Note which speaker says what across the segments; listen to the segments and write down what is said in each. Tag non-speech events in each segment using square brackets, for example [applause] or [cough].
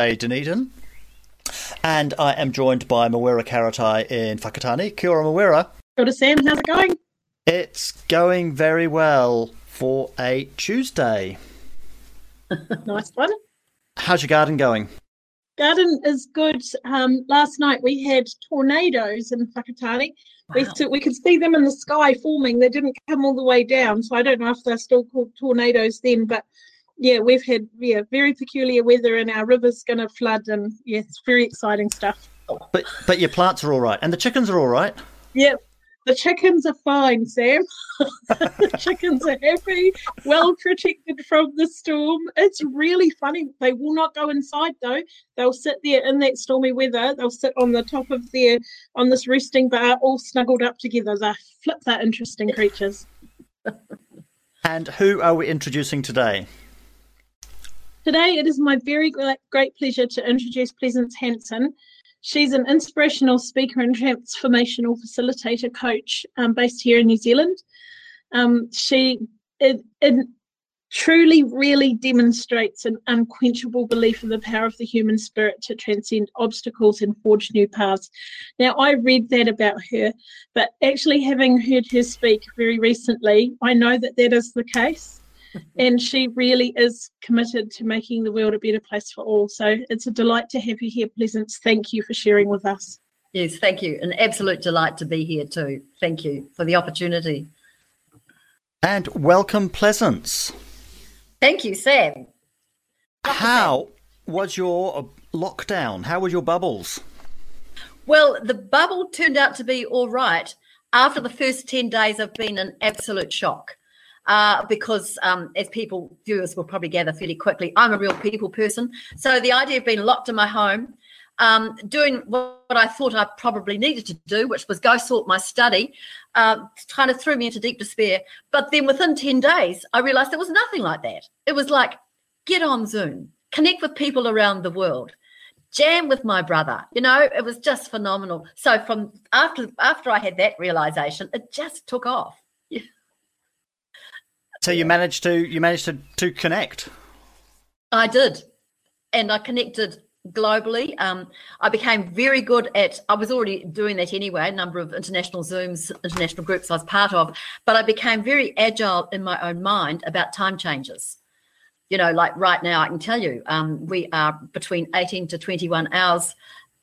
Speaker 1: Dunedin. And I am joined by Mawera Karatai in Whakatane. Kia ora, Mawera.
Speaker 2: Kia ora, Sam. How's it going?
Speaker 1: It's going very well for a Tuesday. [laughs]
Speaker 2: nice one.
Speaker 1: How's your garden going?
Speaker 2: Garden is good. Um, last night we had tornadoes in Whakatane. Wow. We, we could see them in the sky forming. They didn't come all the way down, so I don't know if they're still called tornadoes then, but yeah, we've had yeah very peculiar weather, and our river's going to flood, and yeah, it's very exciting stuff.
Speaker 1: But but your plants are all right, and the chickens are all right.
Speaker 2: Yep, the chickens are fine, Sam. [laughs] the chickens are happy, well protected from the storm. It's really funny. They will not go inside though. They'll sit there in that stormy weather. They'll sit on the top of their on this resting bar, all snuggled up together. They're flip. They're interesting creatures.
Speaker 1: and who are we introducing today?
Speaker 2: Today, it is my very great pleasure to introduce Pleasance Hansen. She's an inspirational speaker and transformational facilitator coach um, based here in New Zealand. Um, she it, it truly, really demonstrates an unquenchable belief in the power of the human spirit to transcend obstacles and forge new paths. Now, I read that about her, but actually having heard her speak very recently, I know that that is the case and she really is committed to making the world a better place for all. So it's a delight to have you here, Pleasance. Thank you for sharing with us.
Speaker 3: Yes, thank you. An absolute delight to be here too. Thank you for the opportunity.
Speaker 1: And welcome, Pleasance.
Speaker 3: Thank you, Sam.
Speaker 1: How was your uh, lockdown? How were your bubbles?
Speaker 3: Well, the bubble turned out to be all right. After the first 10 days, I've been an absolute shock uh, because um, as people viewers will probably gather fairly quickly, I'm a real people person. So the idea of being locked in my home, um, doing what I thought I probably needed to do, which was go sort my study, uh, kind of threw me into deep despair. But then within 10 days, I realized there was nothing like that. It was like, get on Zoom, connect with people around the world jam with my brother you know it was just phenomenal so from after after i had that realization it just took off
Speaker 1: so you managed to you managed to to connect.
Speaker 3: I did, and I connected globally. Um, I became very good at. I was already doing that anyway. A number of international Zooms, international groups I was part of, but I became very agile in my own mind about time changes. You know, like right now, I can tell you, um, we are between eighteen to twenty-one hours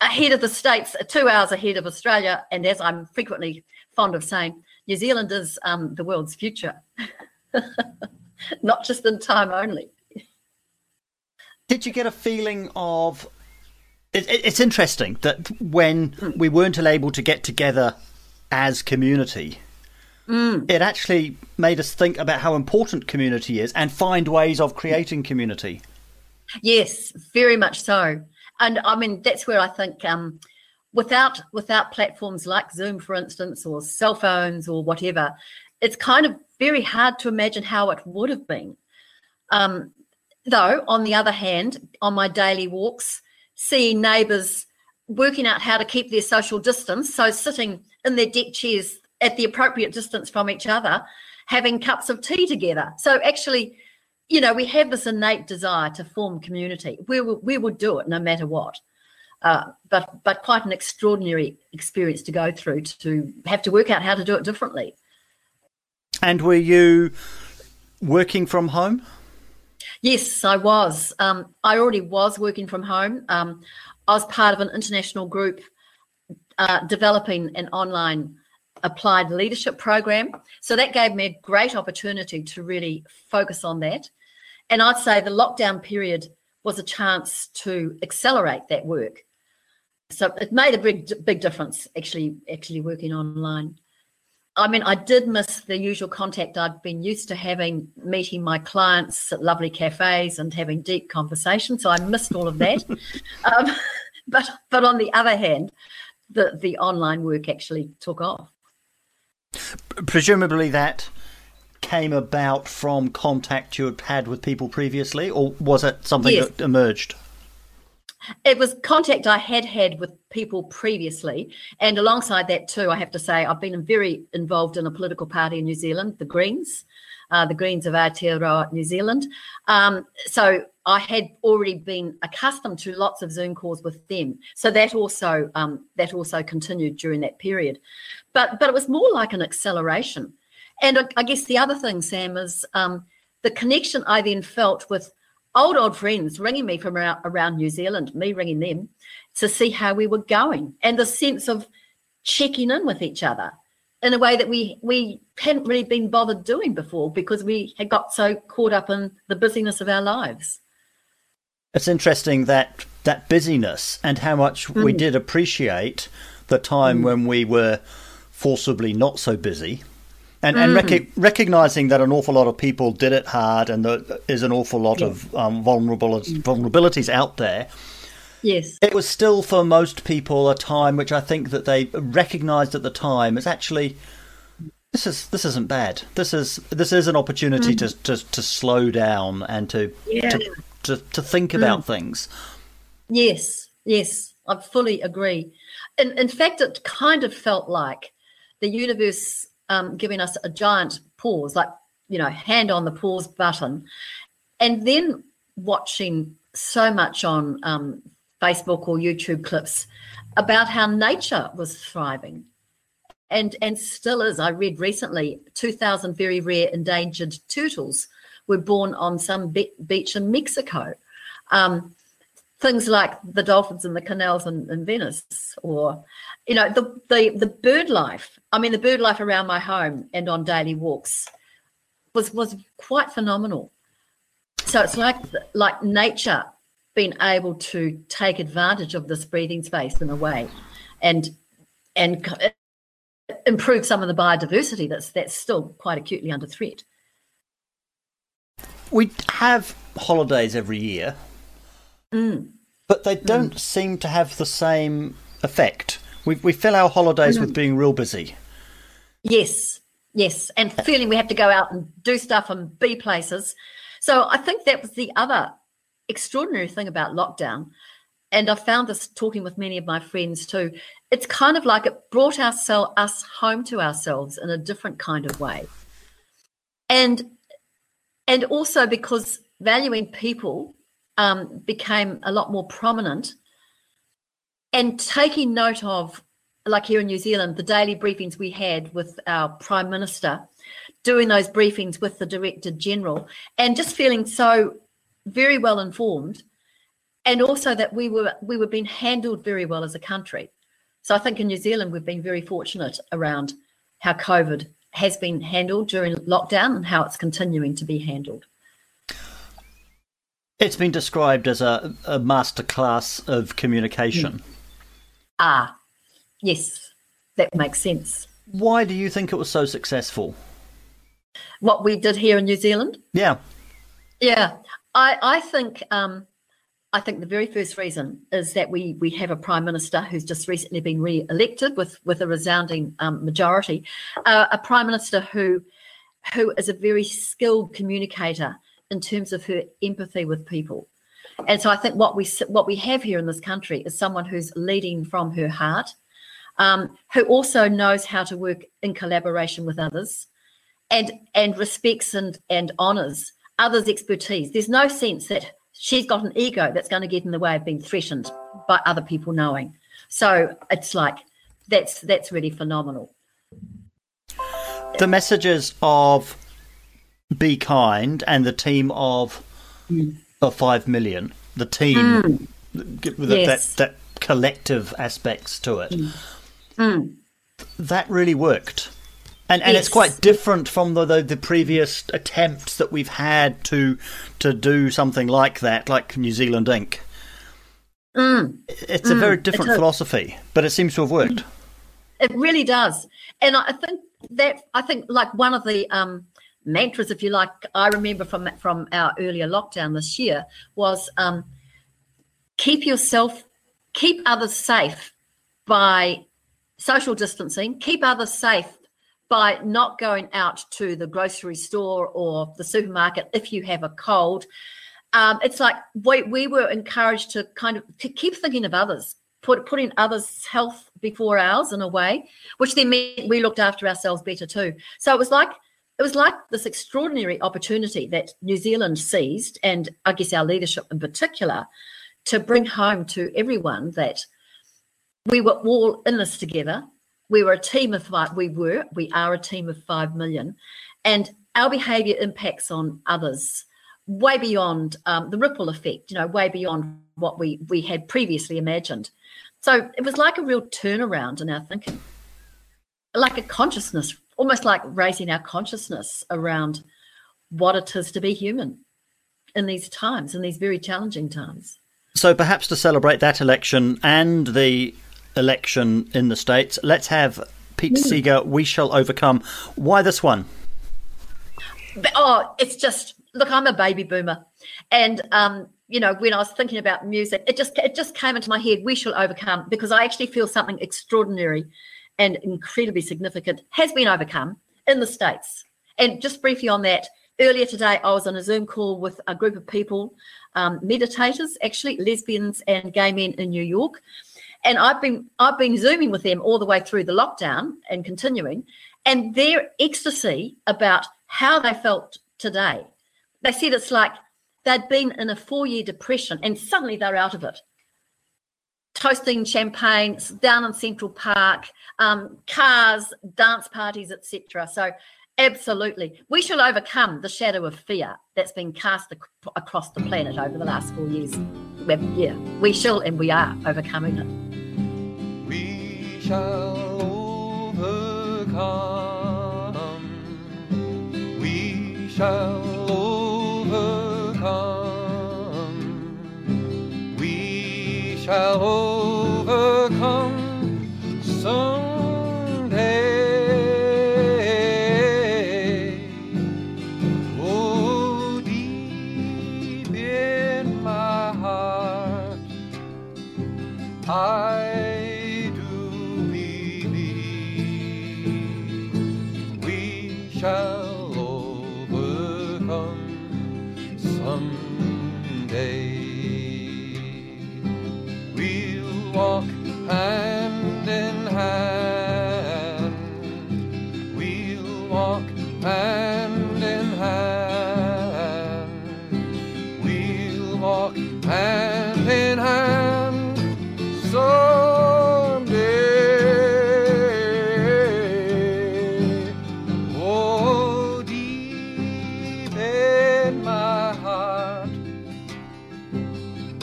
Speaker 3: ahead of the states, two hours ahead of Australia, and as I'm frequently fond of saying, New Zealand is um, the world's future. [laughs] [laughs] not just in time only.
Speaker 1: Did you get a feeling of? It, it, it's interesting that when mm. we weren't able to get together as community, mm. it actually made us think about how important community is and find ways of creating community.
Speaker 3: Yes, very much so. And I mean, that's where I think um, without without platforms like Zoom, for instance, or cell phones or whatever, it's kind of very hard to imagine how it would have been. Um, though, on the other hand, on my daily walks, seeing neighbours working out how to keep their social distance, so sitting in their deck chairs at the appropriate distance from each other, having cups of tea together. So actually, you know, we have this innate desire to form community. We will, we would do it no matter what. Uh, but but quite an extraordinary experience to go through to have to work out how to do it differently.
Speaker 1: And were you working from home?
Speaker 3: Yes, I was. Um, I already was working from home. Um, I was part of an international group uh, developing an online applied leadership program. So that gave me a great opportunity to really focus on that. And I'd say the lockdown period was a chance to accelerate that work. So it made a big big difference actually actually working online. I mean, I did miss the usual contact I'd been used to having, meeting my clients at lovely cafes and having deep conversations. So I missed all of that. [laughs] um, but but on the other hand, the the online work actually took off.
Speaker 1: Presumably that came about from contact you had had with people previously, or was it something yes. that emerged?
Speaker 3: It was contact I had had with people previously. And alongside that, too, I have to say, I've been very involved in a political party in New Zealand, the Greens, uh, the Greens of Aotearoa, New Zealand. Um, so I had already been accustomed to lots of Zoom calls with them. So that also um, that also continued during that period. But but it was more like an acceleration. And I, guess the other thing, Sam, is um, the connection I then felt with old, old friends ringing me from around, around New Zealand, me ringing them to see how we were going, and the sense of checking in with each other in a way that we we hadn't really been bothered doing before because we had got so caught up in the busyness of our lives.
Speaker 1: It's interesting that that busyness and how much mm. we did appreciate the time mm. when we were forcibly not so busy and, mm. and rec- recognizing that an awful lot of people did it hard and there is an awful lot yeah. of um, vulnerabilities, vulnerabilities out there.
Speaker 3: Yes.
Speaker 1: It was still for most people a time which I think that they recognized at the time as actually this is this isn't bad. This is this is an opportunity mm. to, to to slow down and to yeah. to, to, to think about mm. things.
Speaker 3: Yes, yes, I fully agree. In in fact, it kind of felt like the universe um, giving us a giant pause, like, you know, hand on the pause button. And then watching so much on um, Facebook or YouTube clips about how nature was thriving. And, and still is. I read recently 2,000 very rare endangered turtles were born on some be- beach in Mexico. Um, things like the dolphins in the canals in, in Venice, or you know the, the the bird life. I mean, the bird life around my home and on daily walks was was quite phenomenal. So it's like like nature being able to take advantage of this breathing space in a way, and and improve some of the biodiversity that's that's still quite acutely under threat.
Speaker 1: We have holidays every year,
Speaker 3: mm.
Speaker 1: but they don't mm. seem to have the same effect. We we fill our holidays mm. with being real busy.
Speaker 3: Yes, yes, and feeling we have to go out and do stuff and be places. So I think that was the other extraordinary thing about lockdown. And I found this talking with many of my friends too. It's kind of like it brought ourselves us home to ourselves in a different kind of way. And and also because valuing people um, became a lot more prominent and taking note of, like here in New Zealand, the daily briefings we had with our Prime Minister, doing those briefings with the Director General, and just feeling so very well informed, and also that we were we were being handled very well as a country. So I think in New Zealand we've been very fortunate around how COVID has been handled during lockdown and how it's continuing to be handled.
Speaker 1: It's been described as a, a masterclass of communication. Mm.
Speaker 3: Ah, yes, that makes sense.
Speaker 1: Why do you think it was so successful?
Speaker 3: What we did here in New Zealand?
Speaker 1: Yeah.
Speaker 3: Yeah. I, I think um, I think the very first reason is that we we have a prime minister who's just recently been re-elected with with a resounding um, majority, uh, a prime minister who who is a very skilled communicator in terms of her empathy with people. And so I think what we what we have here in this country is someone who's leading from her heart, um, who also knows how to work in collaboration with others, and and respects and and honours others' expertise. There's no sense that she's got an ego that's going to get in the way of being threatened by other people knowing. So it's like that's that's really phenomenal.
Speaker 1: The messages of be kind and the team of mm. of five million, the team. Mm. with
Speaker 3: Yes.
Speaker 1: that, that collective aspects to it.
Speaker 3: Mm.
Speaker 1: That really worked. And, and it's quite different from the, the the previous attempts that we've had to to do something like that, like New Zealand Inc.
Speaker 3: Mm.
Speaker 1: It's a very different
Speaker 3: a-
Speaker 1: philosophy, but it seems to have worked.
Speaker 3: It really does. And I I think that I think like one of the um, mantras, if you like, I remember from from our earlier lockdown this year was um, keep yourself, keep others safe by social distancing, keep others safe by not going out to the grocery store or the supermarket if you have a cold. Um, it's like we, we were encouraged to kind of to keep thinking of others, put putting others' health before ours in a way, which then meant we looked after ourselves better too. So it was like it was like this extraordinary opportunity that New Zealand seized, and I guess our leadership in particular, to bring home to everyone that we were all in this together. We were a team of five. We were, we are a team of five million, and our behaviour impacts on others way beyond um, the ripple effect. You know, way beyond what we we had previously imagined. So it was like a real turnaround in our thinking, like a consciousness, almost like raising our consciousness around what it is to be human in these times, in these very challenging times.
Speaker 1: So perhaps to celebrate that election and the election in the States, let's have Pete Seeger, We Shall Overcome. Why this one?
Speaker 3: Oh, it's just look. I'm a baby boomer, and um, you know, when I was thinking about music, it just it just came into my head. We shall overcome because I actually feel something extraordinary and incredibly significant has been overcome in the states. And just briefly on that, earlier today I was on a Zoom call with a group of people, um, meditators, actually lesbians and gay men in New York, and I've been I've been zooming with them all the way through the lockdown and continuing, and their ecstasy about how they felt today. They said it's like they'd been in a four-year depression and suddenly they're out of it. Toasting champagne down in Central Park, um, cars, dance parties, etc. So, absolutely, we shall overcome the shadow of fear that's been cast ac- across the planet over the last four years. Yeah, we shall and we are overcoming it.
Speaker 4: We shall overcome. We shall We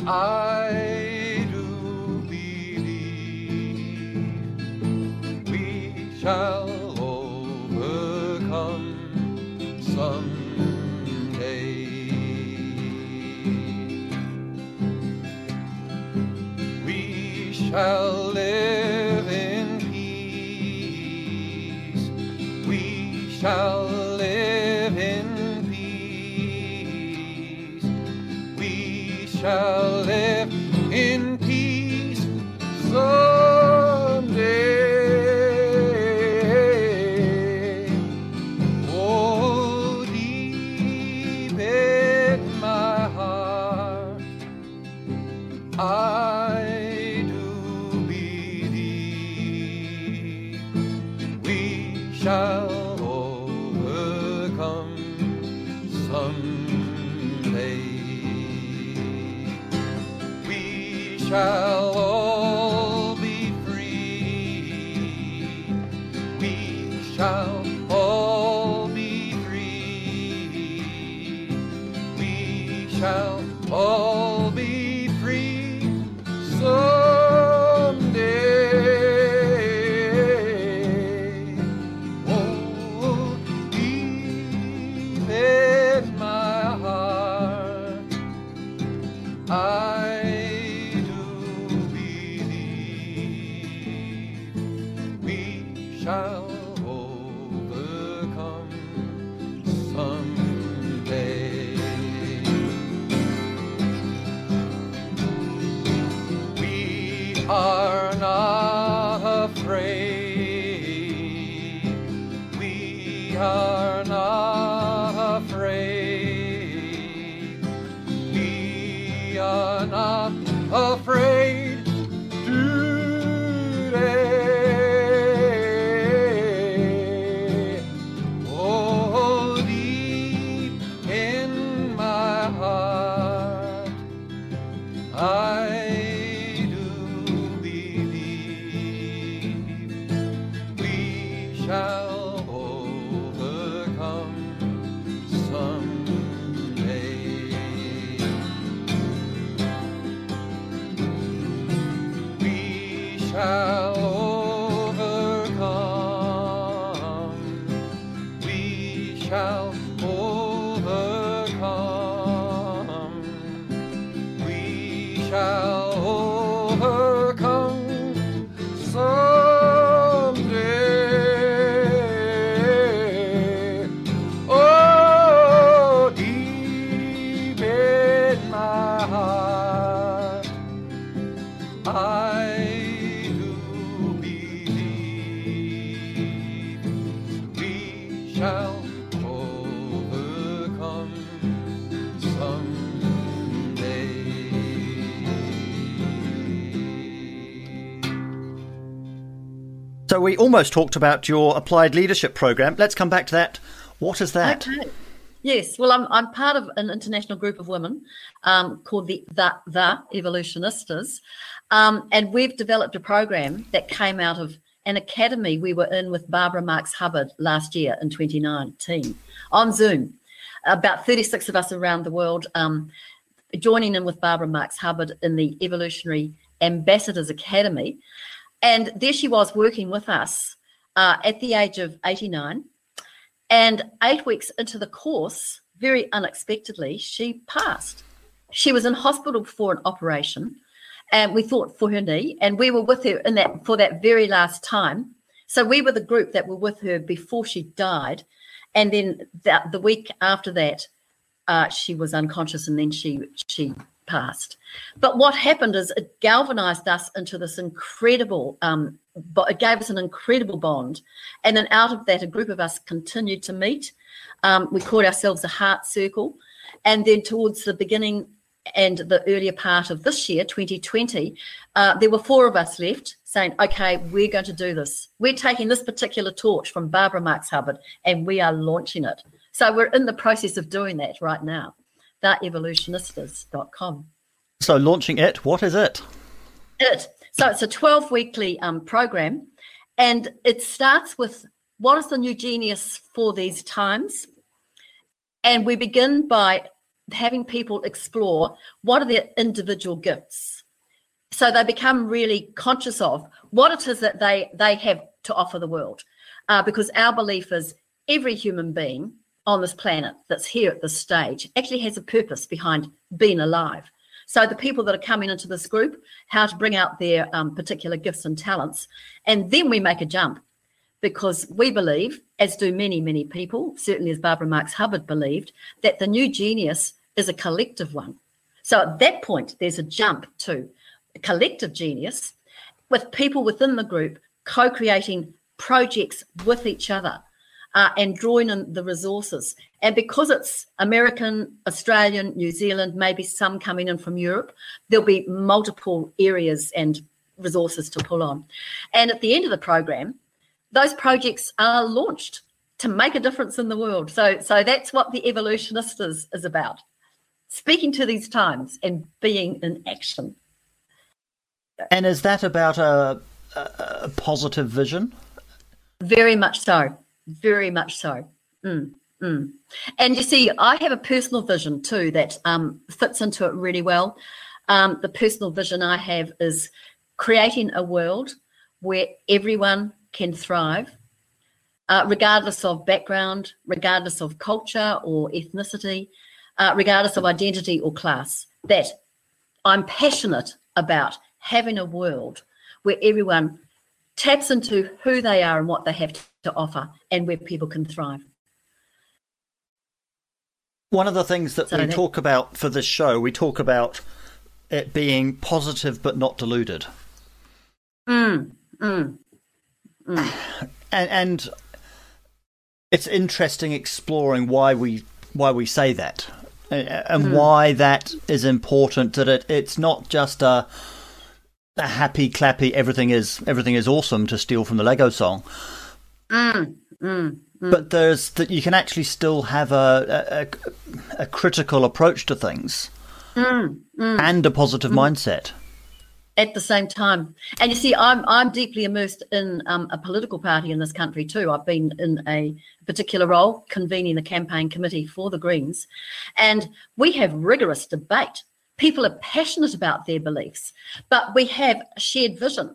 Speaker 4: I we
Speaker 1: almost talked about your applied leadership program. Let's come back to that. What is that?
Speaker 3: Okay. Yes, well, I'm I'm part of an international group of women um, called the the, the Evolutionistas, um, and we've developed a program that came out of an academy we were in with Barbara Marx Hubbard last year in 2019 on Zoom. About 36 of us around the world um, joining in with Barbara Marx Hubbard in the Evolutionary Ambassadors Academy, and there she was working with us uh, at the age of 89 and eight weeks into the course, very unexpectedly, she passed. She was in hospital for an operation, and we thought for her knee, and we were with her in that for that very last time. So we were the group that were with her before she died, and then the, the week after that, uh, she was unconscious, and then she she passed. But what happened is it galvanized us into this incredible, um, it gave us an incredible bond. And then out of that, a group of us continued to meet. Um, we called ourselves a Heart Circle. And then towards the beginning and the earlier part of this year, 2020, uh, there were four of us left saying, okay, we're going to do this. We're taking this particular torch from Barbara Marx Hubbard and we are launching it. So we're in the process of doing that right now theevolutionistas.com.
Speaker 1: So launching it, what is it?
Speaker 3: It. So it's a 12 weekly um, program and it starts with what is the new genius for these times? And we begin by having people explore what are their individual gifts. So they become really conscious of what it is that they, they have to offer the world. Uh, because our belief is every human being on this planet that's here at this stage actually has a purpose behind being alive. So the people that are coming into this group, how to bring out their um, particular gifts and talents, and then we make a jump because we believe, as do many, many people, certainly as Barbara Marx Hubbard believed, that the new genius is a collective one. So at that point, there's a jump to a collective genius with people within the group co creating projects with each other uh, and drawing in the resources. And because it's American, Australian, New Zealand, maybe some coming in from Europe, there'll be multiple areas and resources to pull on. And at the end of the program, those projects are launched to make a difference in the world. So, so that's what the Evolutionistas, is about. Speaking to these times and being in action.
Speaker 1: And is that about a, a, a positive vision?
Speaker 3: Very much so. Very much so. Mm, mm. And you see, I have a personal vision too that um, fits into it really well. Um, the personal vision I have is creating a world where everyone can thrive, uh, regardless of background, regardless of culture or ethnicity, uh, regardless of identity or class. That I'm passionate about having a world where everyone taps into who they are and what they have to offer and where people can thrive.
Speaker 1: One of the things that
Speaker 3: So
Speaker 1: we
Speaker 3: that-
Speaker 1: talk about for this show, we talk about it being positive but not deluded.
Speaker 3: Mm, mm.
Speaker 1: and, and it's interesting exploring why we why we say that and why that is important that it, it's not just a, a happy clappy everything is everything is awesome to steal from the lego song mm, mm, mm. but there's that you can actually still have a a, a critical approach to things and a positive mindset
Speaker 3: at the same time. And you see, I'm I'm deeply immersed in um, a political party in this country too. I've been in a particular role, convening the campaign committee for the Greens, and we have rigorous debate. People are passionate about their beliefs, but we have a shared vision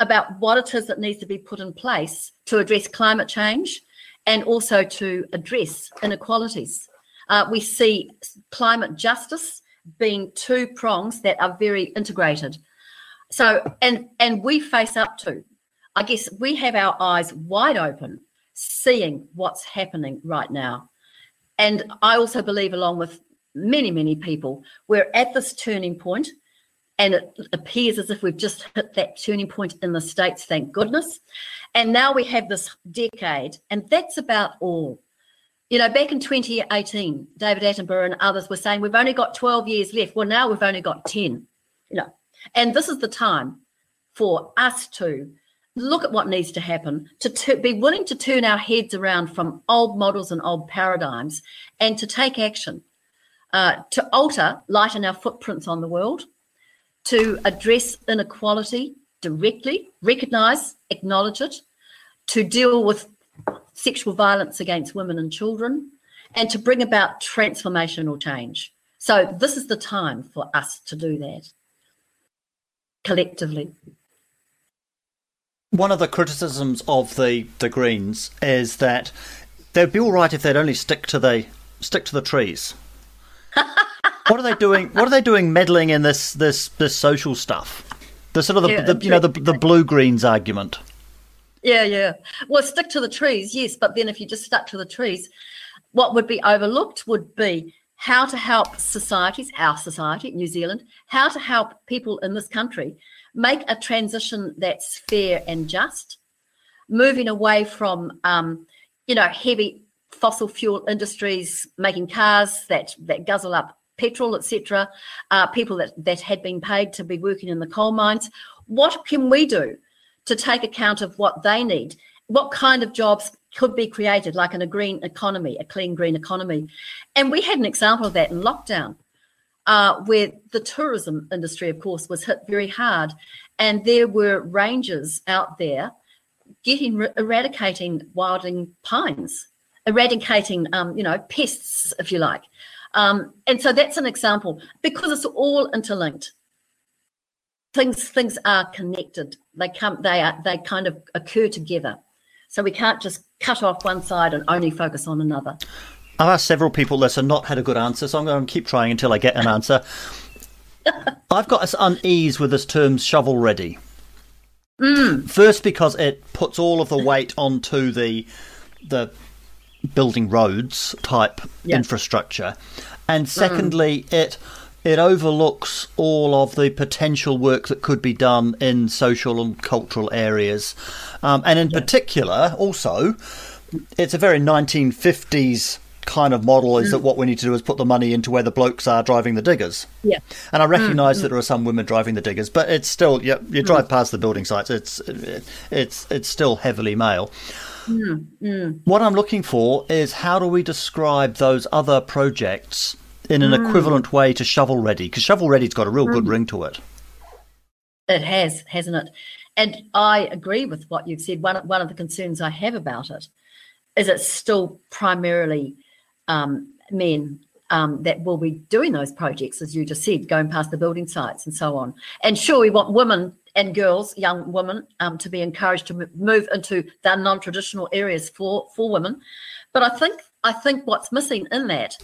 Speaker 3: about what it is that needs to be put in place to address climate change and also to address inequalities. Uh, we see climate justice being two prongs that are very integrated. So, and and we face up to, I guess we have our eyes wide open, seeing what's happening right now. And I also believe, along with many, many people, we're at this turning point, and it appears as if we've just hit that turning point in the States, thank goodness. And now we have this decade, and that's about all. You know, back in 2018, David Attenborough and others were saying we've only got 12 years left. Well, now we've only got 10. You know, and this is the time for us to look at what needs to happen, to, to be willing to turn our heads around from old models and old paradigms and to take action, uh, to alter, lighten our footprints on the world, to address inequality directly, recognize, acknowledge it, to deal with sexual violence against women and children, and to bring about transformational change. So, this is the time for us to do that collectively.
Speaker 1: one of the criticisms of the the Greens is that they'd be all right if they'd only stick to the stick to the trees. What are they doing? What are they doing meddling in this this this social stuff? The sort of the,
Speaker 3: Yeah,
Speaker 1: the you know the the blue greens argument.
Speaker 3: Yeah, yeah. Well, stick to the trees, yes, but then if you just stuck to the trees, what would be overlooked would be how to help societies, our society, New Zealand, how to help people in this country make a transition that's fair and just, moving away from, um, you know, heavy fossil fuel industries making cars that that guzzle up petrol, etc. Uh, people that that had been paid to be working in the coal mines. What can we do to take account of what they need? What kind of jobs could be created, like in a green economy, a clean green economy? And we had an example of that in lockdown, uh, where the tourism industry, of course, was hit very hard, and there were rangers out there getting eradicating wilding pines, eradicating, um, you know, pests, if you like. Um, and so that's an example because it's all interlinked. Things things are connected. They come. They are. They kind of occur together. So we can't just cut off one side and only focus on another.
Speaker 1: I've asked several people this and not had a good answer, so I'm going to keep trying until I get an answer. [laughs] I've got this unease with this term shovel ready. First, because it puts all of the weight onto the the building roads type
Speaker 3: Yeah.
Speaker 1: infrastructure, and mm. secondly, it it overlooks all of the potential work that could be done in social and cultural areas, um, and in particular, also, it's a very 1950s kind of model. Is mm. that what we need to do is put the money into where the blokes are driving the diggers?
Speaker 3: Yeah.
Speaker 1: And I recognise mm, that there are some women driving the diggers, but it's still you, you drive past the building sites. It's it's it's still heavily male. What I'm looking for is how do we describe those other projects in an equivalent way to shovel ready? Because shovel ready's got a real good ring to it.
Speaker 3: It has, hasn't it? And I agree with what you've said. One one of the concerns I have about it is it's still primarily um, men um, that will be doing those projects, as you just said, going past the building sites and so on. And sure, we want women and girls, young women, um, to be encouraged to move into the non-traditional areas for for women. But I think I think what's missing in that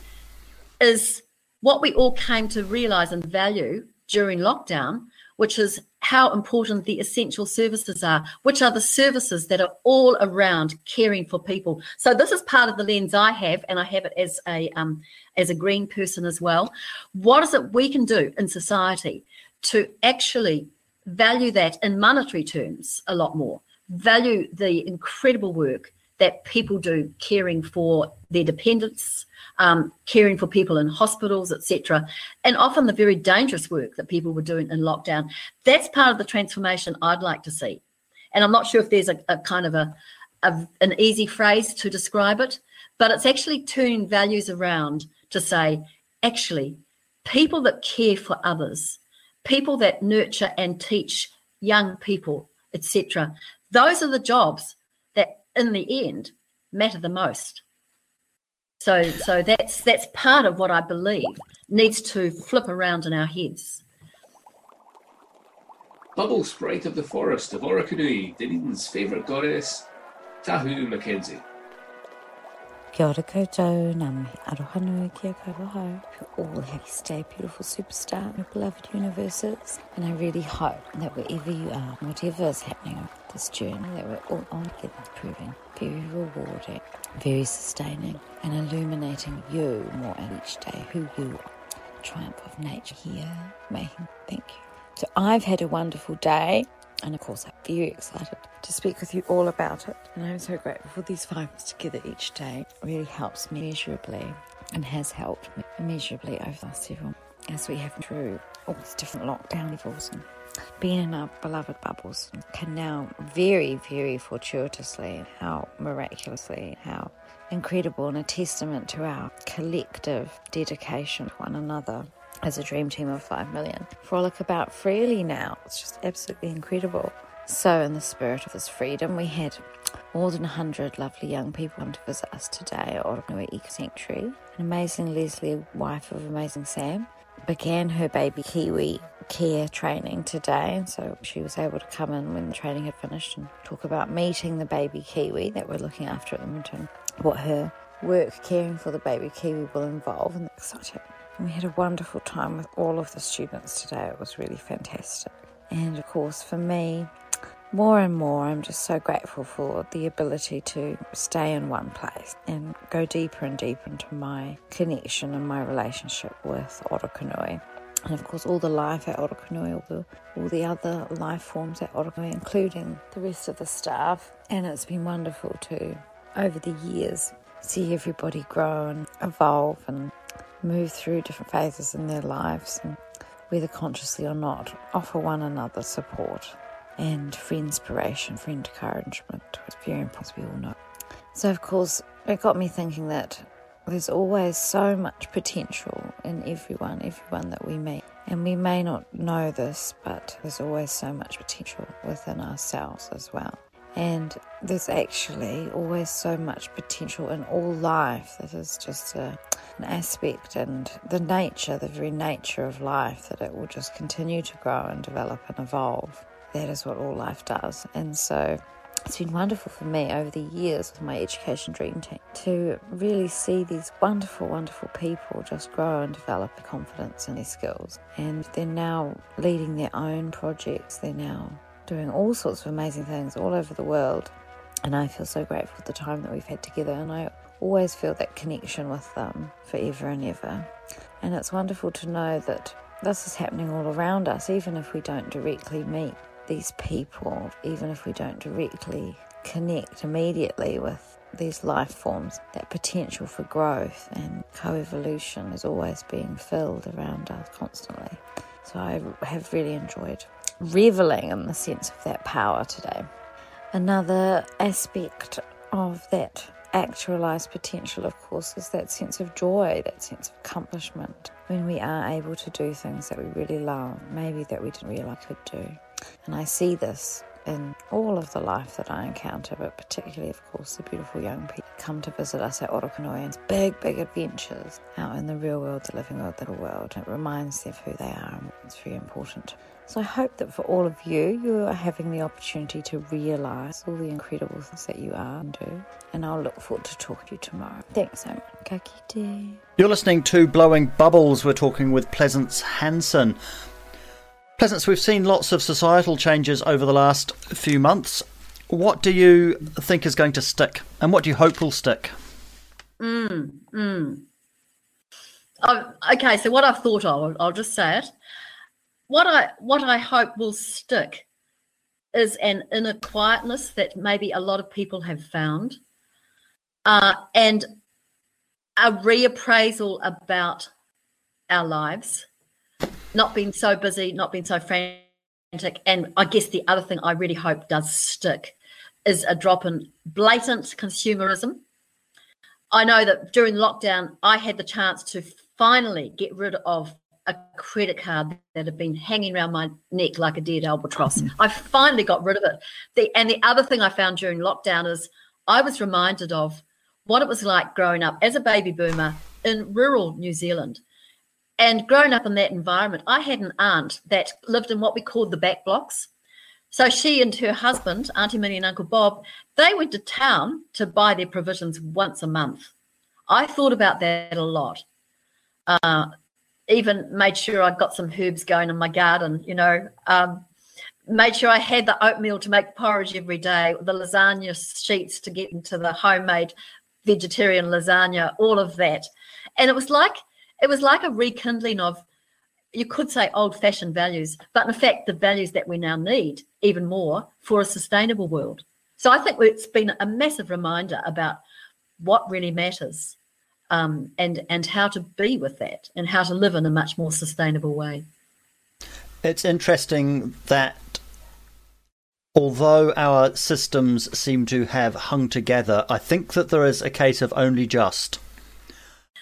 Speaker 3: is what we all came to realize and value during lockdown which is how important the essential services are, which are the services that are all around caring for people. So this is part of the lens I have, and I have it as a um, as a green person as well. What is it we can do in society to actually value that in monetary terms a lot more? Value the incredible work that people do caring for their dependents, um, caring for people in hospitals, etc., and often the very dangerous work that people were doing in lockdown. That's part of the transformation I'd like to see. And I'm not sure if there's a, a kind of a, a an easy phrase to describe it, but it's actually turning values around to say, actually, people that care for others, people that nurture and teach young people, etc., those are the jobs that in the end matter the most. So so that's that's part of what I believe needs to flip around in our heads.
Speaker 5: Bubble Sprite of the Forest of Orokonui, Dunedin's favourite goddess, Tahu Mackenzie.
Speaker 6: Kia ora koutou, ngā mihi aroha nui kia kairoha. We all to stay beautiful superstar your beloved universes. And I really hope that wherever you are, whatever is happening on this journey, that we're all on together proving very rewarding, very sustaining, and illuminating you more each day, who you are. Triumph of nature here, making thank you. So I've had a wonderful day. And of course, I'm very excited to speak with you all about it. And I'm so grateful for these five minutes together each day. It really helps me measurably and has helped me immeasurably over the last several as we have through all these different lockdown levels and being in our beloved bubbles can now very, very fortuitously, how miraculously, how incredible and a testament to our collective dedication to one another as a dream team of 5 million frolic about freely now. It's just absolutely incredible. So, in the spirit of this freedom, we had more than 100 lovely young people come to visit us today at Orokonui Eco Sanctuary. An amazing Leslie, wife of amazing Sam, began her baby Kiwi care training today, and so she was able to come in when the training had finished and talk about meeting the baby Kiwi that we're looking after at the moment and what her work caring for the baby Kiwi will involve, and exciting. And we had a wonderful time with all of the students today. It was really fantastic. And of course, for me, more and more, I'm just so grateful for the ability to stay in one place and go deeper and deeper into my connection and my relationship with Orokonui. And of course, all the life at Orokonui, all the, all the other life forms at Orokonui, including the rest of the staff. And it's been wonderful to, over the years, see everybody grow and evolve and move through different phases in their lives and whether consciously or not, offer one another support and for inspiration, for encouragement. It's very important, we all know. So, of course, it got me thinking that there's always so much potential in everyone, everyone that we meet. And we may not know this, but there's always so much potential within ourselves as well. And there's actually always so much potential in all life. That is just a, an aspect and the nature, the very nature of life, that it will just continue to grow and develop and evolve. That is what all life does. And so it's been wonderful for me over the years with my education dream team to really see these wonderful, wonderful people just grow and develop the confidence in their skills. And they're now leading their own projects. They're now doing all sorts of amazing things all over the world. And I feel so grateful for the time that we've had together. And I always feel that connection with them forever and ever. And it's wonderful to know that this is happening all around us, even if we don't directly meet these people, even if we don't directly connect immediately with these life forms, that potential for growth and co-evolution is always being filled around us constantly. So I have really enjoyed reveling in the sense of that power today. Another aspect of that actualized potential, of course, is that sense of joy, that sense of accomplishment when we are able to do things that we really love, maybe that we didn't realize could do. And I see this in all of the life that I encounter, but particularly, of course, the beautiful young people come to visit us at Orokonui and big, big adventures out in the real world, the living world, little world. It reminds them of who they are, and it's very important. So I hope that for all of you, you are having the opportunity to realise all the incredible things that you are and do. And I'll look forward to talking to you tomorrow. Thanks so much. Ka kite.
Speaker 1: You're listening to Blowing Bubbles. We're talking with Pleasance Hansen. Pleasance, we've seen lots of societal changes over the last few months. What do you think is going to stick, and what do you hope will stick?
Speaker 3: Mm, mm. Oh, okay, so what I've thought of, I'll just say it. What I what I hope will stick is an inner quietness that maybe a lot of people have found, uh, and a reappraisal about our lives, not being so busy, not being so frantic, and I guess the other thing I really hope does stick is a drop in blatant consumerism. I know that during lockdown, I had the chance to finally get rid of a credit card that had been hanging around my neck like a dead albatross. I finally got rid of it. The, and the other thing I found during lockdown is I was reminded of what it was like growing up as a baby boomer in rural New Zealand. And growing up in that environment, I had an aunt that lived in what we called the back blocks. So she and her husband, Auntie Minnie and Uncle Bob, they went to town to buy their provisions once a month. I thought about that a lot. Uh, even made sure I got some herbs going in my garden, you know, um, made sure I had the oatmeal to make porridge every day, the lasagna sheets to get into the homemade vegetarian lasagna, all of that. And it was like it was like a rekindling of you could say old fashioned values, but in fact the values that we now need even more for a sustainable world. So I think it's been a massive reminder about what really matters um, and and how to be with that and how to live in a much more sustainable way.
Speaker 1: It's interesting that although our systems seem to have hung together, I think that there is a case of only just.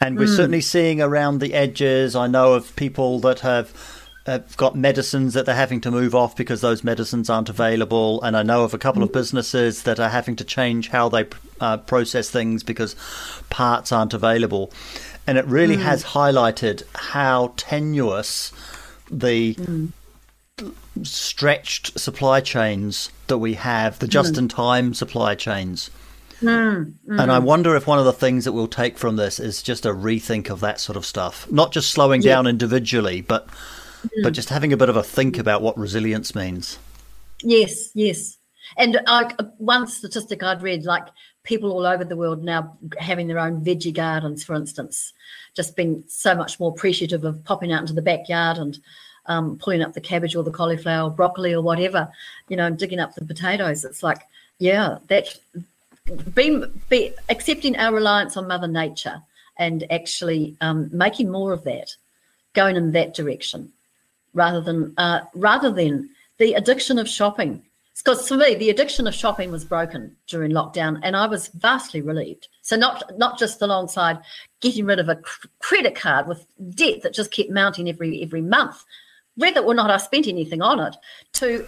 Speaker 1: And we're mm. certainly seeing around the edges. I know of people that have have got medicines that they're having to move off because those medicines aren't available. And I know of a couple of businesses that are having to change how they uh, process things because parts aren't available. And it really mm. has highlighted how tenuous the mm. stretched supply chains that we have, the just in time supply chains. Mm, mm. And I wonder if one of the things that we'll take from this is just a rethink of that sort of stuff. Not just slowing yeah. down individually, but but just having a bit of a think about what resilience means.
Speaker 3: Yes, yes. And I, one statistic I'd read, like people all over the world now having their own veggie gardens, for instance, just being so much more appreciative of popping out into the backyard and um, pulling up the cabbage or the cauliflower, or broccoli or whatever, you know, and digging up the potatoes. It's like, yeah, that being be, accepting our reliance on Mother Nature and actually um, making more of that, going in that direction rather than uh, rather than the addiction of shopping. Because for me, the addiction of shopping was broken during lockdown, and I was vastly relieved. So not not just alongside getting rid of a credit card with debt that just kept mounting every every month, whether or not I spent anything on it, to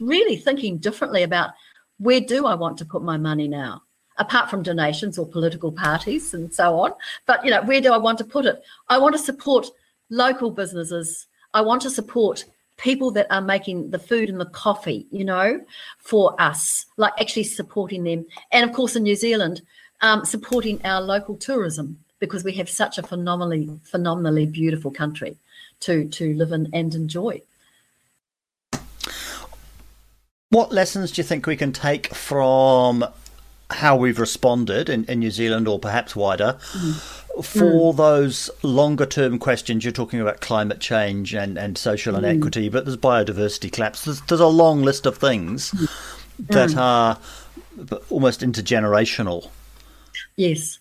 Speaker 3: really thinking differently about where do I want to put my money now, apart from donations or political parties and so on. But you know, where do I want to put it? I want to support local businesses I want to support people that are making the food and the coffee, you know, for us, like actually supporting them. And of course, in New Zealand, um, supporting our local tourism because we have such a phenomenally, phenomenally beautiful country to to live in and enjoy.
Speaker 1: What lessons do you think we can take from how we've responded in, in New Zealand or perhaps wider mm. For mm. those longer term questions. You're talking about climate change and, and social mm. inequity, but there's biodiversity collapse. There's, there's a long list of things mm. that mm. are almost intergenerational.
Speaker 3: Yes.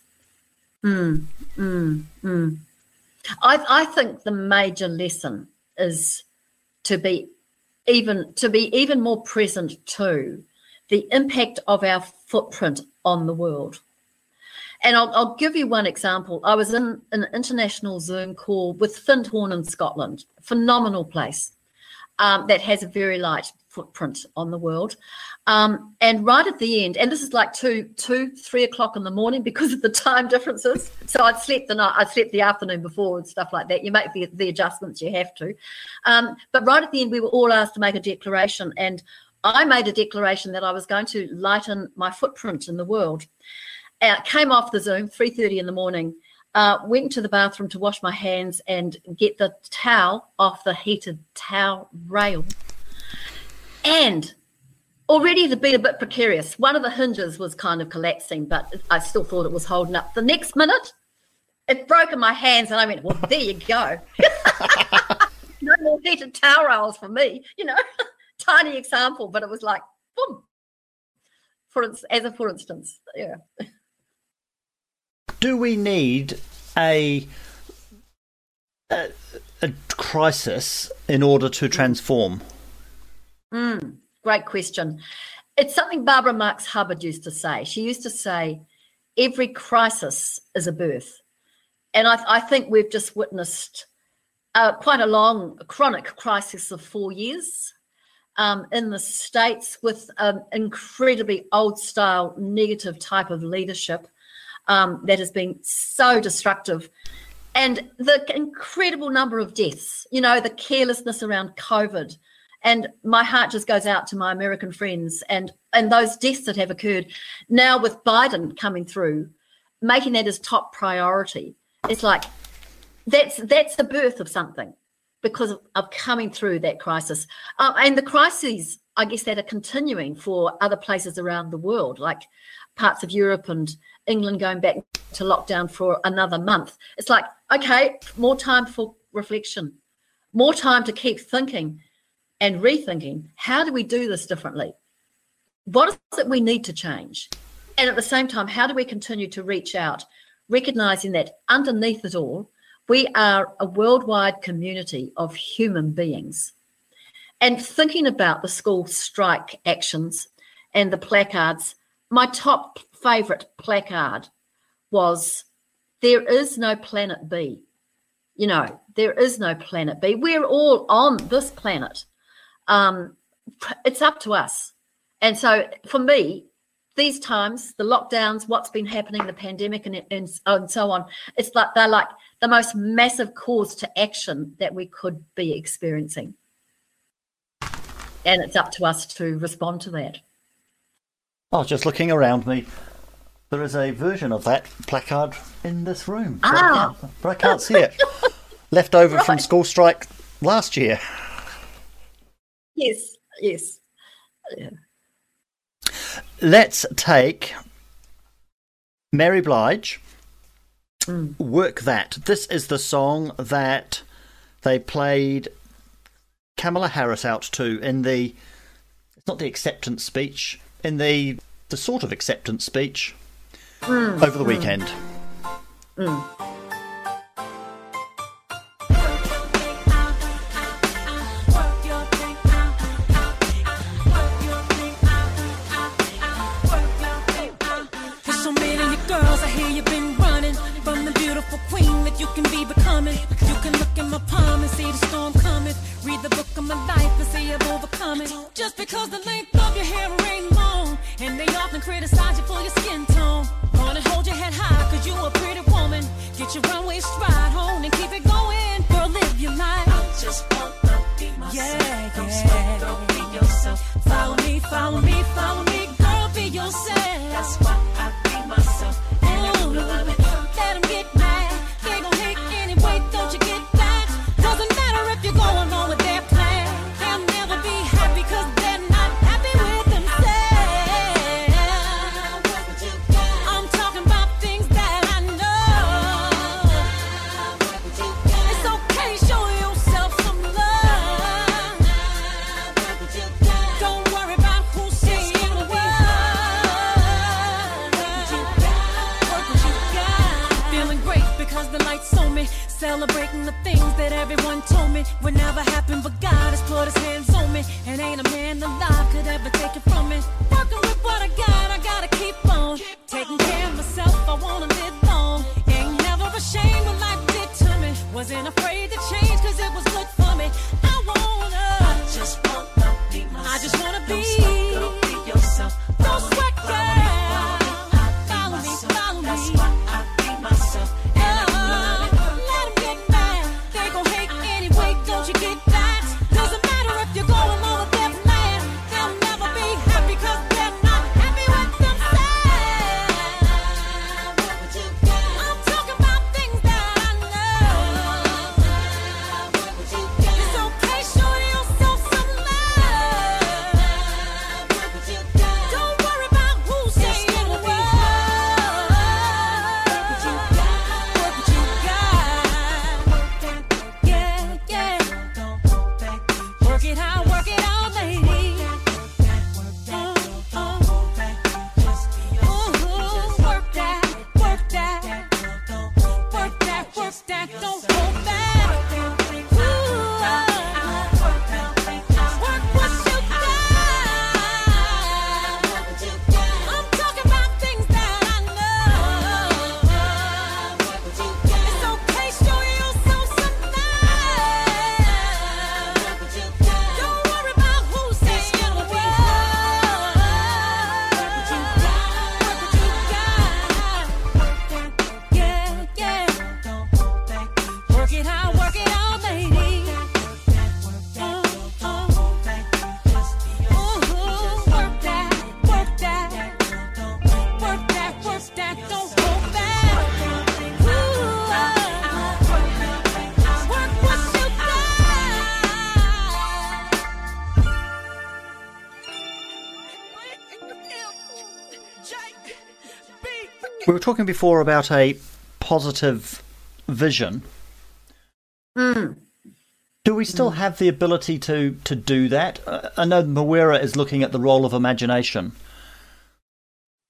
Speaker 3: Mm, mm, mm. I, I think the major lesson is to be even to be even more present to the impact of our footprint on the world. And I'll, I'll, give you one example. I was in an international Zoom call with Findhorn in Scotland, phenomenal place um, that has a very light footprint on the world. Um, and right at the end, and this is like two, two, three o'clock in the morning because of the time differences. So I'd slept the night, I slept the afternoon before and stuff like that. You make the, the adjustments you have to. Um, but right at the end, we were all asked to make a declaration, and I made a declaration that I was going to lighten my footprint in the world. Uh, came off the Zoom, 3.30 in the morning, uh, went to the bathroom to wash my hands and get the towel off the heated towel rail. And already it had been a bit precarious. One of the hinges was kind of collapsing, but I still thought it was holding up. The next minute, it broke in my hands, and I went, "Well, there you go. [laughs] no more heated towel rails for me." You know, [laughs] tiny example, but it was like, boom. For as a for instance, yeah.
Speaker 1: Do we need a, a a crisis in order to transform?
Speaker 3: Mm, great question. It's something Barbara Marx Hubbard used to say. She used to say, every crisis is a birth. And I, I think we've just witnessed uh, quite a long chronic crisis of four years um, in the States with an incredibly old style, negative type of leadership um, that has been so destructive. And the incredible number of deaths, you know, the carelessness around COVID, and my heart just goes out to my American friends and and those deaths that have occurred now with Biden coming through, making that his top priority. It's like that's that's the birth of something because of, of coming through that crisis um, and the crises I guess that are continuing for other places around the world, like parts of Europe and England going back to lockdown for another month. It's like okay, more time for reflection, more time to keep thinking and rethinking how do we do this differently? What is it we need to change? And at the same time, how do we continue to reach out, recognizing that underneath it all, we are a worldwide community of human beings? And thinking about the school strike actions and the placards, my top favorite placard was There is no planet B. You know, there is no planet B. We're all on this planet um, it's up to us. And so for me, these times, the lockdowns, what's been happening, the pandemic, and, and, and so on, it's like they're like the most massive cause to action that we could be experiencing. And it's up to us to respond to that.
Speaker 1: Was just looking around me. There is a version of that placard in this room, but,
Speaker 3: Ah.
Speaker 1: I, can't, but I can't see it. [laughs] Left over from school strike last year.
Speaker 3: Yes, yes.
Speaker 1: Let's take Mary Blige. Work that. This is the song that they played Kamala Harris out to in the. It's not the acceptance speech. In the the sort of acceptance speech Mm. over the mm. weekend.
Speaker 7: There's Celebrating the things that everyone told me would never happen, but God has put his hands on me. And ain't a man alive could ever take it from me. Talking
Speaker 1: before about a positive vision.
Speaker 3: Mm.
Speaker 1: Do we still have the ability to to do that? I know Mawera is looking at the role of imagination.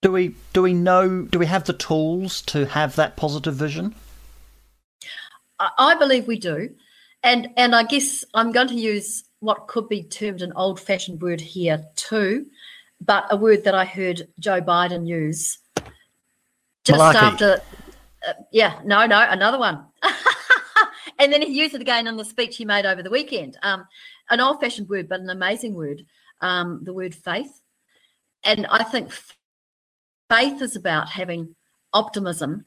Speaker 1: Do we do we know? Do we have the tools to have that positive vision?
Speaker 3: I I believe we do, and and I guess I'm going to use what could be termed an old-fashioned word here too, but a word that I heard Joe Biden use just
Speaker 1: Malarkey.
Speaker 3: after. Uh, yeah, no, no, another one. [laughs] and then he used it again in the speech he made over the weekend. Um, an old-fashioned word, but an amazing word. Um, the word faith, and I think faith is about having optimism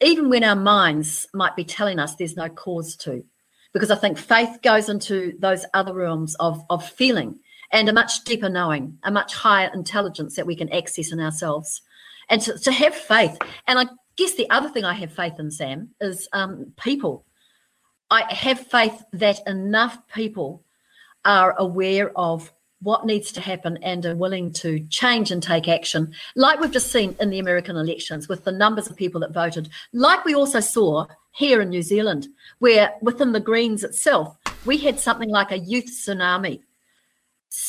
Speaker 3: even when our minds might be telling us there's no cause to. Because I think faith goes into those other realms of, of feeling and a much deeper knowing, a much higher intelligence that we can access in ourselves. And to, to have faith. And I guess the other thing I have faith in, Sam, is um, people. I have faith that enough people are aware of what needs to happen and are willing to change and take action, like we've just seen in the American elections with the numbers of people that voted, like we also saw here in New Zealand, where within the Greens itself, we had something like a youth tsunami.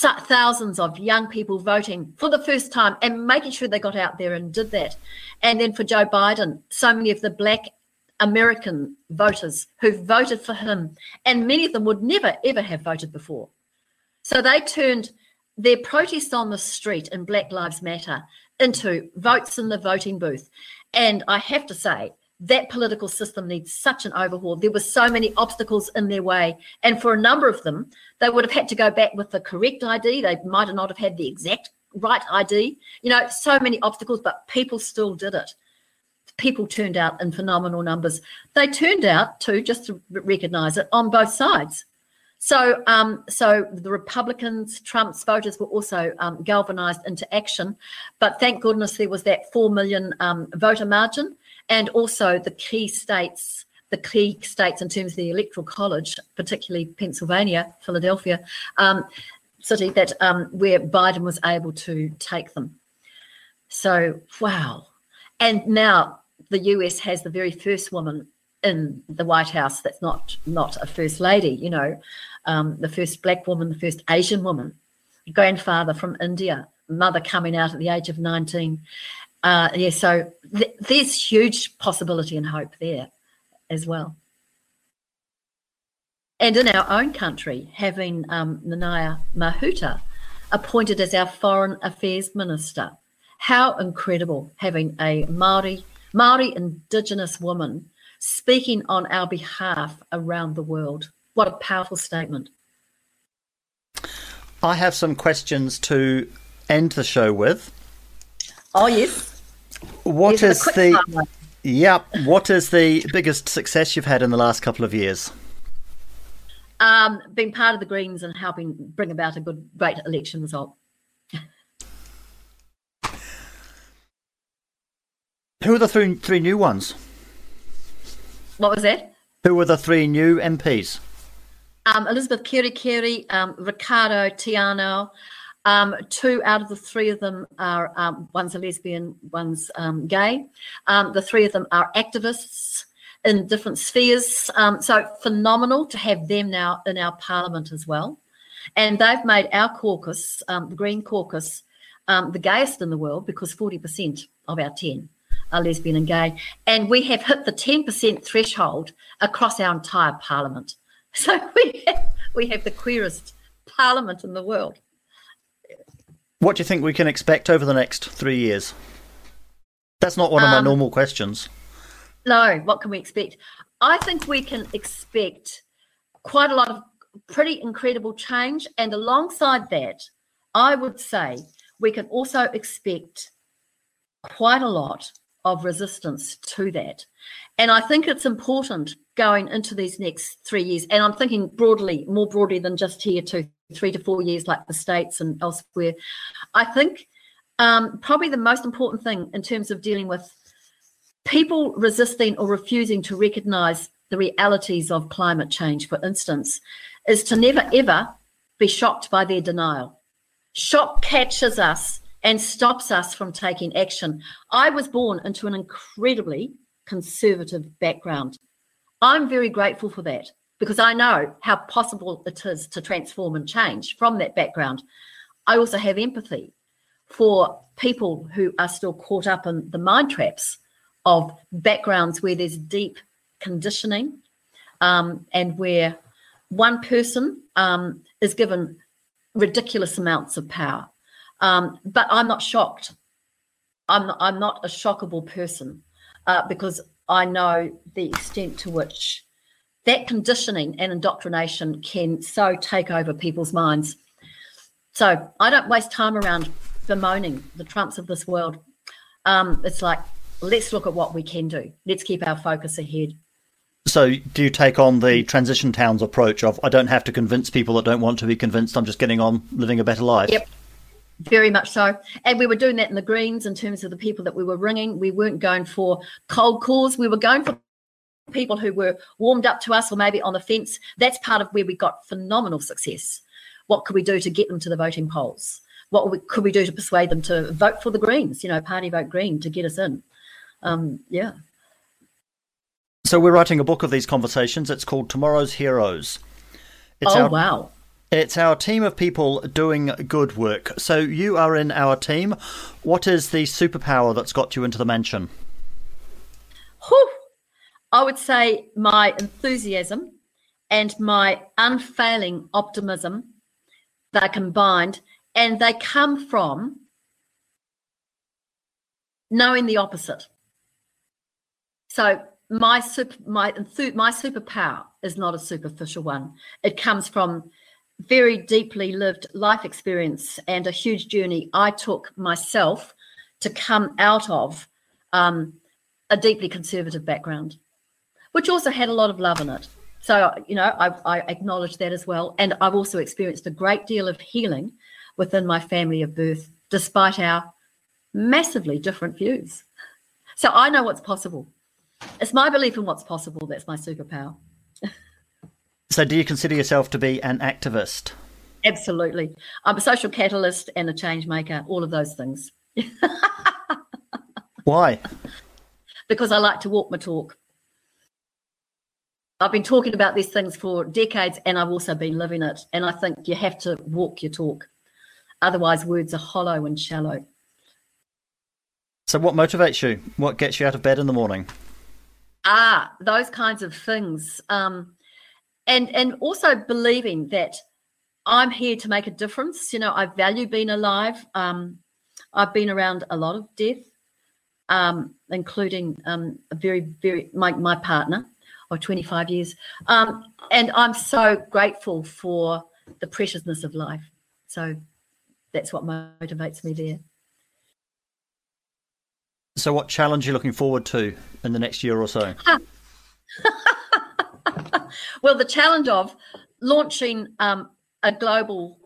Speaker 3: Thousands of young people voting for the first time and making sure they got out there and did that. And then for Joe Biden, so many of the black American voters who voted for him, and many of them would never, ever have voted before. So they turned their protest on the street in Black Lives Matter into votes in the voting booth. And I have to say, that political system needs such an overhaul. There were so many obstacles in their way. And for a number of them, they would have had to go back with the correct ID. They might not have had the exact right ID. You know, so many obstacles, but people still did it. People turned out in phenomenal numbers. They turned out to, just to recognize it, on both sides. So, um, so the Republicans, Trump's voters were also um, galvanized into action. But thank goodness there was that 4 million um, voter margin and also the key states, the key states in terms of the electoral college, particularly Pennsylvania, Philadelphia, um, city that um, where Biden was able to take them. So, wow. And now the US has the very first woman in the White House that's not not a first lady, you know, um, the first black woman, the first Asian woman, grandfather from India, mother coming out at the age of 19. Uh, yeah, so th- there's huge possibility and hope there as well. And in our own country, having um, Nanaia Mahuta appointed as our Foreign Affairs Minister. How incredible having a Maori, Maori Indigenous woman speaking on our behalf around the world. What a powerful statement.
Speaker 1: I have some questions to end the show with.
Speaker 3: Oh, yes.
Speaker 1: What
Speaker 3: These are the
Speaker 1: the. Yep, what is the biggest success you've had in the last couple of years?
Speaker 3: Um, being part of the Greens and helping bring about a good, great election result.
Speaker 1: Who are the three, three new ones?
Speaker 3: What was that?
Speaker 1: Who were the three new MPs?
Speaker 3: Um, Elizabeth Kerekere, um, Ricardo Tiano. Um, two out of the three of them are um, one's a lesbian, one's um, gay. Um, the three of them are activists in different spheres. Um, so phenomenal to have them now in our parliament as well. And they've made our caucus, um, the Green Caucus, um, the gayest in the world because 40% of our 10 are lesbian and gay. And we have hit the 10% threshold across our entire parliament. [laughs] So we have, we have the queerest parliament in the world.
Speaker 1: What do you think we can expect over the next three years? That's not one of my
Speaker 3: Um,
Speaker 1: normal questions.
Speaker 3: No, what can we expect? I think we can expect quite a lot of pretty incredible change. And alongside that, I would say we can also expect quite a lot of resistance to that. And I think it's important going into these next three years, and I'm thinking broadly, more broadly than just here to three to four years, like the States and elsewhere. I think um, probably the most important thing in terms of dealing with people resisting or refusing to recognize the realities of climate change, for instance, is to never ever be shocked by their denial. Shock catches us and stops us from taking action. I was born into an incredibly conservative background. I'm very grateful for that because I know how possible it is to transform and change from that background. I also have empathy for people who are still caught up in the mind traps of backgrounds where there's deep conditioning um, and where one person um, is given ridiculous amounts of power. Um, but I'm not shocked. I'm I'm not a shockable person uh, because I know the extent to which that conditioning and indoctrination can so take over people's minds. So I don't waste time around bemoaning the Trumps of this world. Um, it's like let's look at what we can do. Let's keep our focus ahead.
Speaker 1: So, do you take on the transition towns approach of I don't have to convince people that don't want to be convinced, I'm just getting on living a better life?
Speaker 3: Yep. Very much so. And we were doing that in the Greens in terms of the people that we were ringing. We weren't going for cold calls. We were going for people who were warmed up to us or maybe on the fence. That's part of where we got phenomenal success. What could we do to get them to the voting polls? What we, could we do to persuade them to vote for the Greens, you know, party vote Green to get us in? Um, yeah.
Speaker 1: So, we're writing a book of these conversations. It's called Tomorrow's Heroes. It's
Speaker 3: oh,
Speaker 1: our,
Speaker 3: wow.
Speaker 1: It's our team of people doing good work. So, you are in our team. What is the superpower that's got you into the mansion?
Speaker 3: Whew. I would say my enthusiasm and my unfailing optimism that are combined, and they come from knowing the opposite. So my super, my my superpower is not a superficial one. It comes from very deeply lived life experience and a huge journey I took myself to come out of um, a deeply conservative background, which also had a lot of love in it. So, you know, I, I acknowledge that as well. And I've also experienced a great deal of healing within my family of birth, despite our massively different views. So I know what's possible. It's my belief in what's possible that's my superpower. [laughs]
Speaker 1: So, do you consider yourself to be an activist?
Speaker 3: Absolutely. I'm a social catalyst and a change maker, all of those things. [laughs]
Speaker 1: Why?
Speaker 3: Because I like to walk my talk. I've been talking about these things for decades and I've also been living it. And I think you have to walk your talk. Otherwise, words are hollow and shallow.
Speaker 1: So, what motivates you? What gets you out of bed in the morning?
Speaker 3: Ah, those kinds of things. Um, and and also believing that I'm here to make a difference. You know, I value being alive. Um, I've been around a lot of death, um, including um, a very, very my my partner of 25 years, um, and I'm so grateful for the preciousness of life. So that's what motivates me there.
Speaker 1: So, what challenge are you looking forward to in the next year or so? [laughs]
Speaker 3: well, the challenge of launching um, a global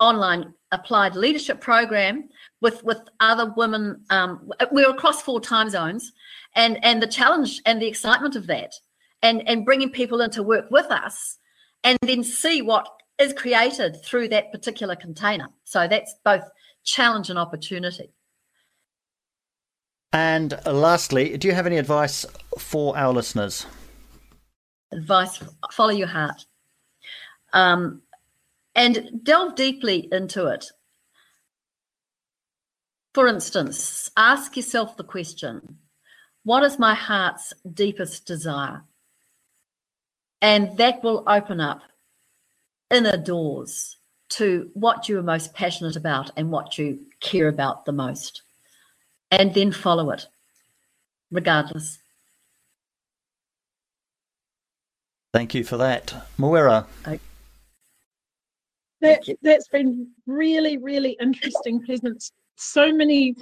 Speaker 3: online applied leadership program with with other women. Um, we're across four time zones, and and the challenge and the excitement of that, and and bringing people in to work with us, and then see what is created through that particular container. So that's both challenge and opportunity.
Speaker 1: And lastly, do you have any advice for our listeners?
Speaker 3: Advice follow your heart. Um, and delve deeply into it. For instance, ask yourself the question what is my heart's deepest desire? And that will open up inner doors to what you are most passionate about and what you care about the most and then follow it, regardless.
Speaker 1: Thank you for that. Mawera.
Speaker 2: That, that's been really, really interesting, Pleasance. So many,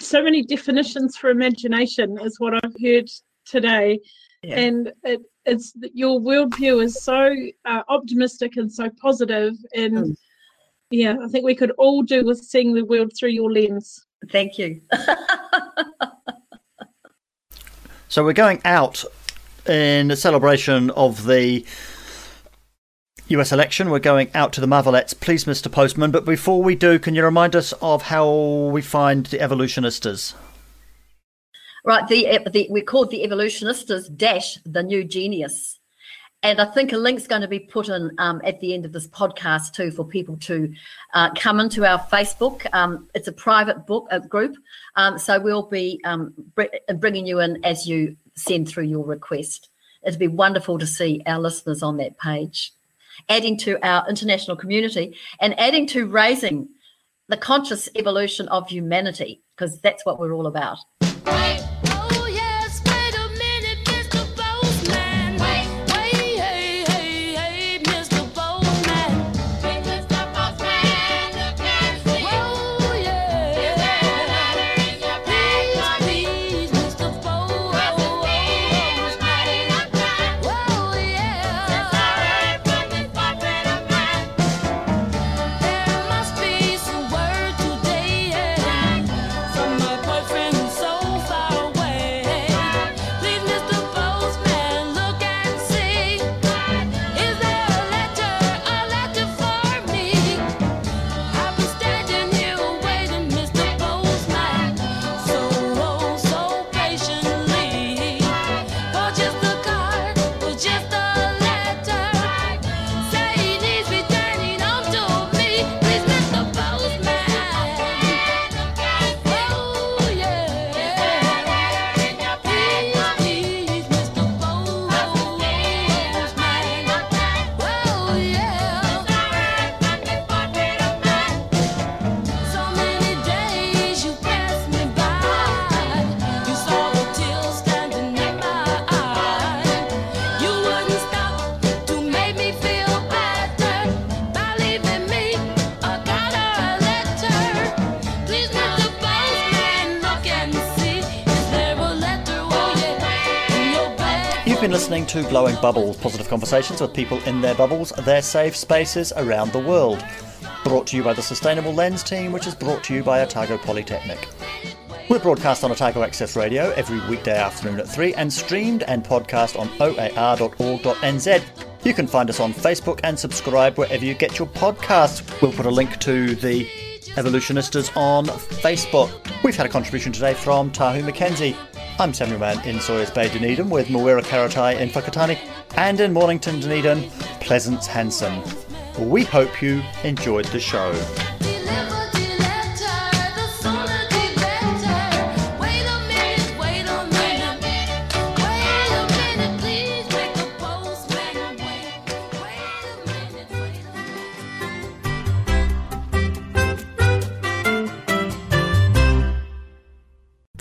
Speaker 2: so many definitions for imagination is what I've heard today. Yeah. And it, it's your worldview is so uh, optimistic and so positive and mm. yeah i think we could all do with seeing the world through your lens
Speaker 3: Thank you. [laughs]
Speaker 1: so we're going out in celebration of the US election. We're going out to the Marvelettes, please, Mr. Postman. But before we do, can you remind us of how we find the evolutionistas?
Speaker 8: Right, the, the we're called the evolutionistas dash the new genius. And I think a link's going to be put in um, at the end of this podcast too for people to uh, come into our Facebook. Um, it's a private book uh, group, um, so we'll be um, br- bringing you in as you send through your request. It'd be wonderful to see our listeners on that page, adding to our international community and adding to raising the conscious evolution of humanity because that's what we're all about.
Speaker 1: Blowing Bubbles, positive conversations with people in their bubbles, their safe spaces around the world. Brought to you by the Sustainable Lens team, which is brought to you by Otago Polytechnic. We're broadcast on Otago Access Radio every weekday afternoon at 3 and streamed and podcast on oar.org.nz. You can find us on Facebook and subscribe wherever you get your podcasts. We'll put a link to the Evolutionistas on Facebook. We've had a contribution today from Tahu Mackenzie. I'm Samuel Mann in Sawyers Bay, Dunedin, with Mawera Karatai in Whakatane, and in Mornington, Dunedin, Pleasance Hansen. We hope you enjoyed the show.